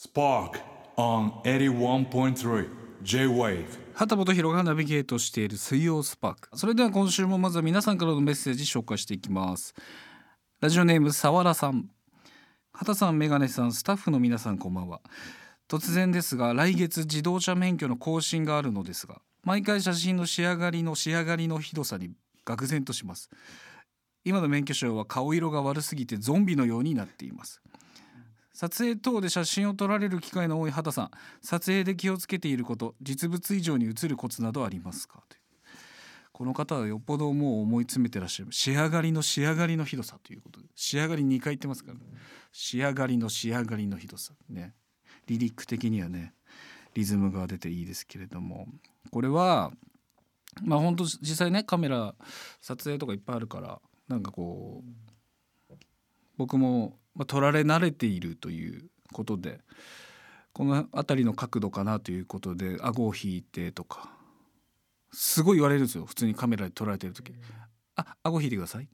Spark on 81.3 J-Wave. 畑本博がナビゲートしている水曜スパークそれでは今週もまずは皆さんからのメッセージ紹介していきます。ラジオネームさわらさん。畑さんメガネさんスタッフの皆さんこんばんは。突然ですが来月自動車免許の更新があるのですが毎回写真の仕上がりの仕上がりのひどさに愕然とします。今の免許証は顔色が悪すぎてゾンビのようになっています。撮影等で写真を撮られる機会の多い畑さん撮影で気をつけていること実物以上に写るコツなどありますか？とこの方はよっぽどもう思い詰めてらっしゃる仕上がりの仕上がりのひどさということで仕上がり2回言ってますから、ね、仕上がりの仕上がりのひどさねリリック的にはねリズムが出ていいですけれども。これはまあ本当実際ねカメラ撮影とかいっぱいあるからなんかこう僕も、まあ、撮られ慣れているということでこの辺りの角度かなということで顎を引いてとかすごい言われるんですよ。普通にカメラで撮られてる時「あ顎引いてください」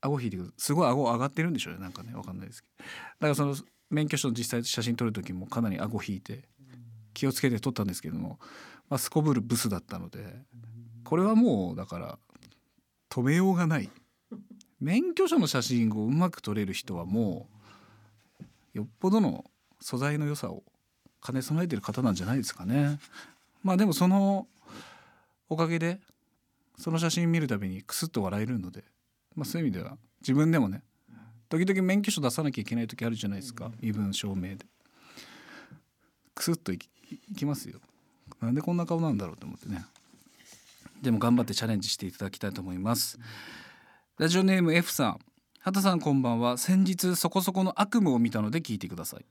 顎引いてください。すごい顎上がってるんでしょうね。なんかね分かんないですけど。だからその免許証の実際写真撮る時もかなり顎引いて気をつけて撮ったんですけども、まあ、すこぶるブスだったのでこれはもうだから止めようがない。免許証の写真をうまく撮れる人はもうよっぽどの素材の良さを兼ね備えてる方なんじゃないですかね。まあでもそのおかげでその写真見るたびにクスッと笑えるので、まあ、そういう意味では自分でもね時々免許証出さなきゃいけない時あるじゃないですか身分証明で。クスッといきいきますよ。なんでこんな顔なんだろうと思ってね。でも頑張ってチャレンジしていただきたいと思います。ラジオネーム F さん。畑さんこんばんは。先日そこそこの悪夢を見たので聞いてください。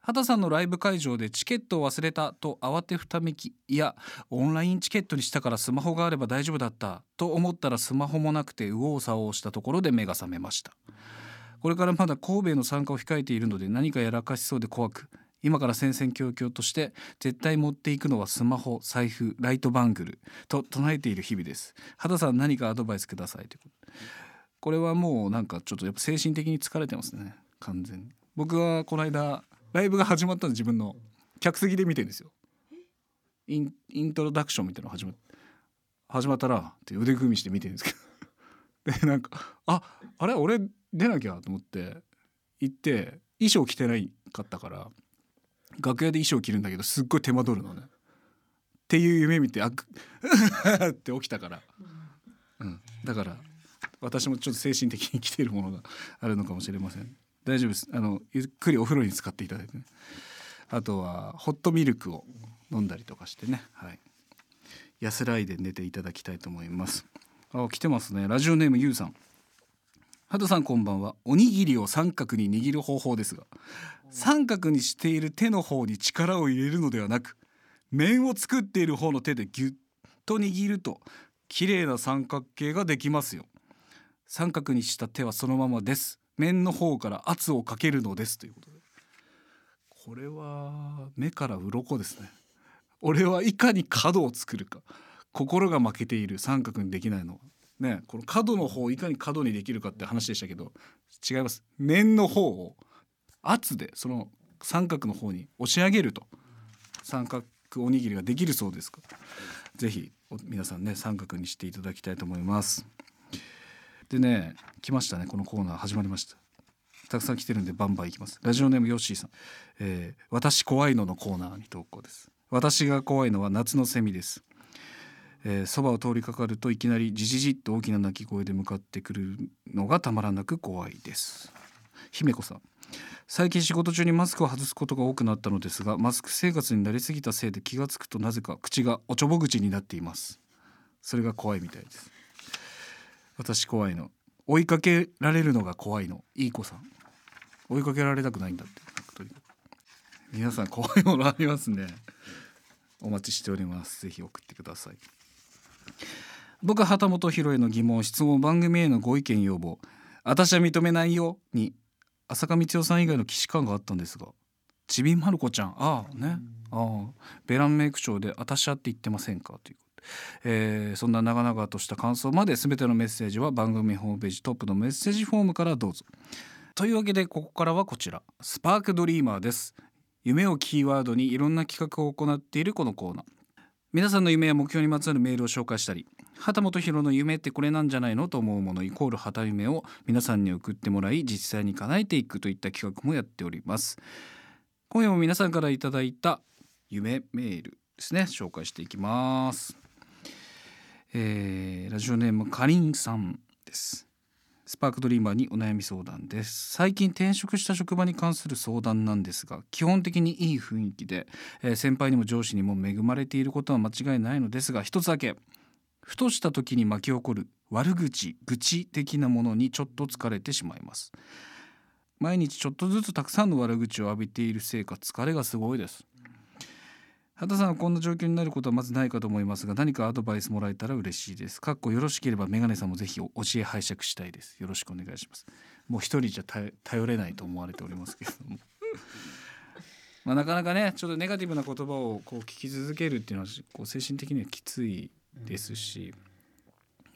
畑さんのライブ会場でチケットを忘れたと慌てふためき。いやオンラインチケットにしたからスマホがあれば大丈夫だった。と思ったらスマホもなくて右往左往したところで目が覚めました。これからまだ神戸の参加を控えているので何かやらかしそうで怖く。今から戦々恐々として絶対持っていくのはスマホ財布ライトバングルと唱えている日々です。畑さん何かアドバイスくださいということ。これはもうなんかちょっとやっぱ精神的に疲れてますね。完全に。僕はこの間ライブが始まったんで自分の客席で見てるんですよ。インイントロダクションみたいなの始ま始まったらって腕組みして見てるんですけど。でなんかああれ俺出なきゃと思って行って衣装着てないかったから楽屋で衣装着るんだけどすっごい手間取るのね。っていう夢見てあく って起きたから、うん、だから私もちょっと精神的に来ているものがあるのかもしれません。大丈夫です。あのゆっくりお風呂に使っていただいて、ね、あとはホットミルクを飲んだりとかしてね。はい。安らいで寝ていただきたいと思います。あ来てますね。ラジオネームゆうさん。畑さんこんばんは。おにぎりを三角に握る方法ですが三角にしている手の方に力を入れるのではなく面を作っている方の手でギュッと握ると綺麗な三角形ができますよ。三角にした手はそのままです。面の方から圧をかけるのです。ということで。これは目から鱗ですね。俺はいかに角を作るか。心が負けている。三角にできないのはねこの角の方をいかに角にできるかって話でしたけど違います。面の方を圧でその三角の方に押し上げると。三角おにぎりができるそうですか。ぜひ皆さんね三角にしていただきたいと思います。でね来ましたねこのコーナー始まりました。たくさん来てるんでバンバンいきます。ラジオネームヨッシーさん、えー、私怖いののコーナーに投稿です。私が怖いのは夏のセミです。えー、そばを通りかかるといきなりじじじっと大きな鳴き声で向かってくるのがたまらなく怖いです。姫子さん。最近仕事中にマスクを外すことが多くなったのですがマスク生活になりすぎたせいで気がつくとなぜか口がおちょぼ口になっています。それが怖いみたいです。私怖いの。追いかけられるのが怖いの。いい子さん。追いかけられたくないんだって。とに皆さん怖いものありますね。お待ちしております。ぜひ送ってください。僕は旗本博への疑問質問番組へのご意見要望私は認めないよに浅香光代さん以外の既視感があったんですがちびまる子ちゃんああね。ああ。ベランメイクショーで「私はって言ってませんか?」というえー、そんな長々とした感想まで全てのメッセージは番組ホームページトップのメッセージフォームからどうぞ。というわけでここからはこちら。スパークドリーマーです。夢をキーワードにいろんな企画を行っているこのコーナー皆さんの夢や目標にまつわるメールを紹介したり畑本博の夢ってこれなんじゃないのと思うものイコール畑夢を皆さんに送ってもらい実際に叶えていくといった企画もやっております。今夜も皆さんからいただいた夢メールですね。紹介していきます、えーラジオネームかりんさんです。スパークドリーマーにお悩み相談です。最近転職した職場に関する相談なんですが基本的にいい雰囲気で、えー先輩にも上司にも恵まれていることは間違いないのですが一つだけ。ふとした時に巻き起こる悪口愚痴的なものにちょっと疲れてしまいます。毎日ちょっとずつたくさんの悪口を浴びているせいか疲れがすごいです。畑さんはこんな状況になることはまずないかと思いますが何かアドバイスもらえたら嬉しいです。かっこよろしければメガネさんもぜひ教え拝借したいです。よろしくお願いします。もう一人じゃ頼頼れないと思われておりますけれども。まあなかなかねちょっとネガティブな言葉をこう聞き続けるっていうのはこう精神的にはきついですし、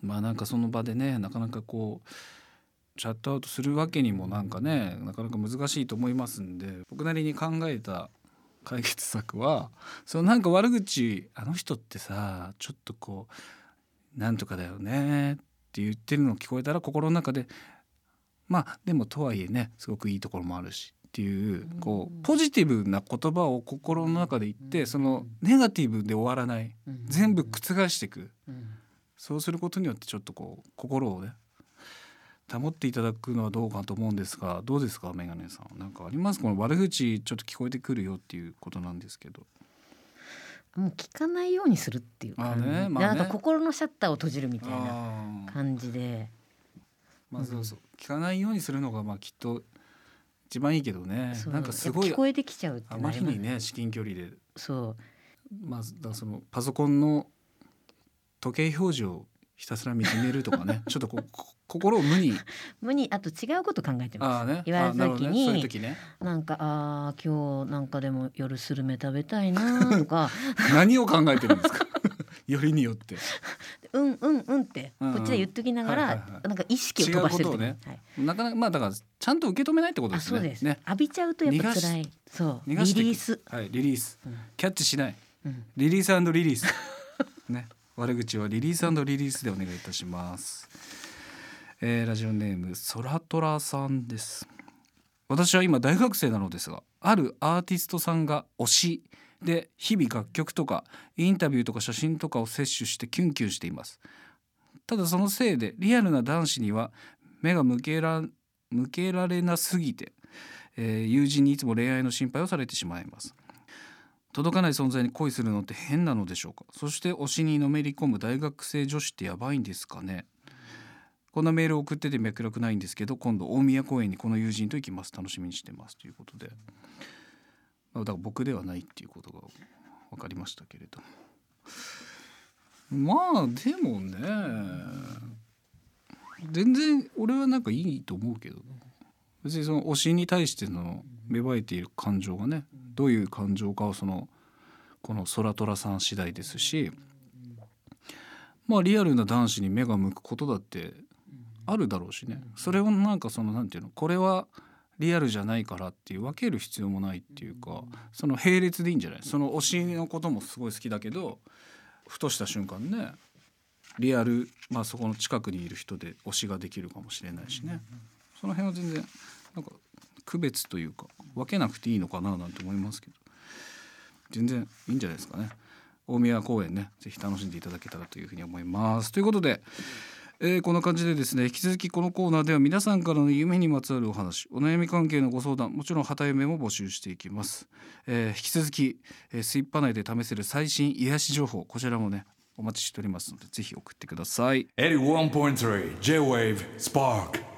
まあなんかその場でねなかなかこうシャットアウトするわけにもなんかねなかなか難しいと思いますんで僕なりに考えた解決策はそのなんか悪口あの人ってさちょっとこうなんとかだよねって言ってるのを聞こえたら心の中でまあでもとはいえねすごくいいところもあるしっていうこうポジティブな言葉を心の中で言ってそのネガティブで終わらない。全部覆していくそうすることによってちょっとこう心をね保っていただくのはどうかと思うんですがどうですかメガネさん。なんかありますこの悪口ちょっと聞こえてくるよっていうことなんですけど。もう聞かないようにするっていうあ感じ、ねまあね。なんか心のシャッターを閉じるみたいな感じで。まあそうそう。聞かないようにするのがまあきっと一番いいけどね。なんかすごい聞こえてきちゃうってあまりにね至近距離で。そう。まあだそのパソコンの時計表示をひたすら見つめるとかね。ちょっとこ心を無に。無にあと違うこと考えてます。ね。言われた時にね。そういう時ね。なんかあー今日なんかでも夜スルメ食べたいなとか。何を考えてるんですか？よりによって。うんうんうんってうんうんこっちで言っときながら、はいはいはい。なんか意識を飛ばしてるね。はい、なかなかまあだからちゃんと受け止めないってことですね。あそうです、ね。浴びちゃうとやっぱ辛い。そう。リリース、はいリリース。うん。キャッチしない。うん、リリースリリース。ね悪口はリリースリリースでお願いいたします、えーラジオネームソラトラさんです。私は今大学生なのですがあるアーティストさんが推しで日々楽曲とかインタビューとか写真とかを摂取してキュンキュンしています。ただそのせいでリアルな男子には目が向けら向けられなすぎて、えー友人にいつも恋愛の心配をされてしまいます。届かない存在に恋するのって変なのでしょうか？そして推しにのめり込む大学生女子ってやばいんですかね？こんなメールを送ってて脈絡ないんですけど今度大宮公園にこの友人と行きます。楽しみにしてます。ということで。まだから僕ではないっていうことが分かりましたけれども。まあでもね全然俺はなんかいいと思うけど別にその推しに対しての芽生えている感情がねどういう感情かはそのこの空虎さん次第ですしまあリアルな男子に目が向くことだってあるだろうしね。それをなんかそのなんていうのこれはリアルじゃないからっていう分ける必要もないっていうかその並列でいいんじゃない？その推しのこともすごい好きだけどふとした瞬間ねリアルまあそこの近くにいる人で推しができるかもしれないしね。その辺は全然なんか区別というか分けなくていいのかななんて思いますけど。全然いいんじゃないですかね。大宮公園ねぜひ楽しんでいただけたらというふうに思います。ということで、えーこんな感じでですね引き続きこのコーナーでは皆さんからの夢にまつわるお話お悩み関係のご相談もちろん旗夢も募集していきます、えー引き続き、えー、スイッパ内で試せる最新癒し情報こちらもねお待ちしておりますのでぜひ送ってください。81.3 J-Wave Spark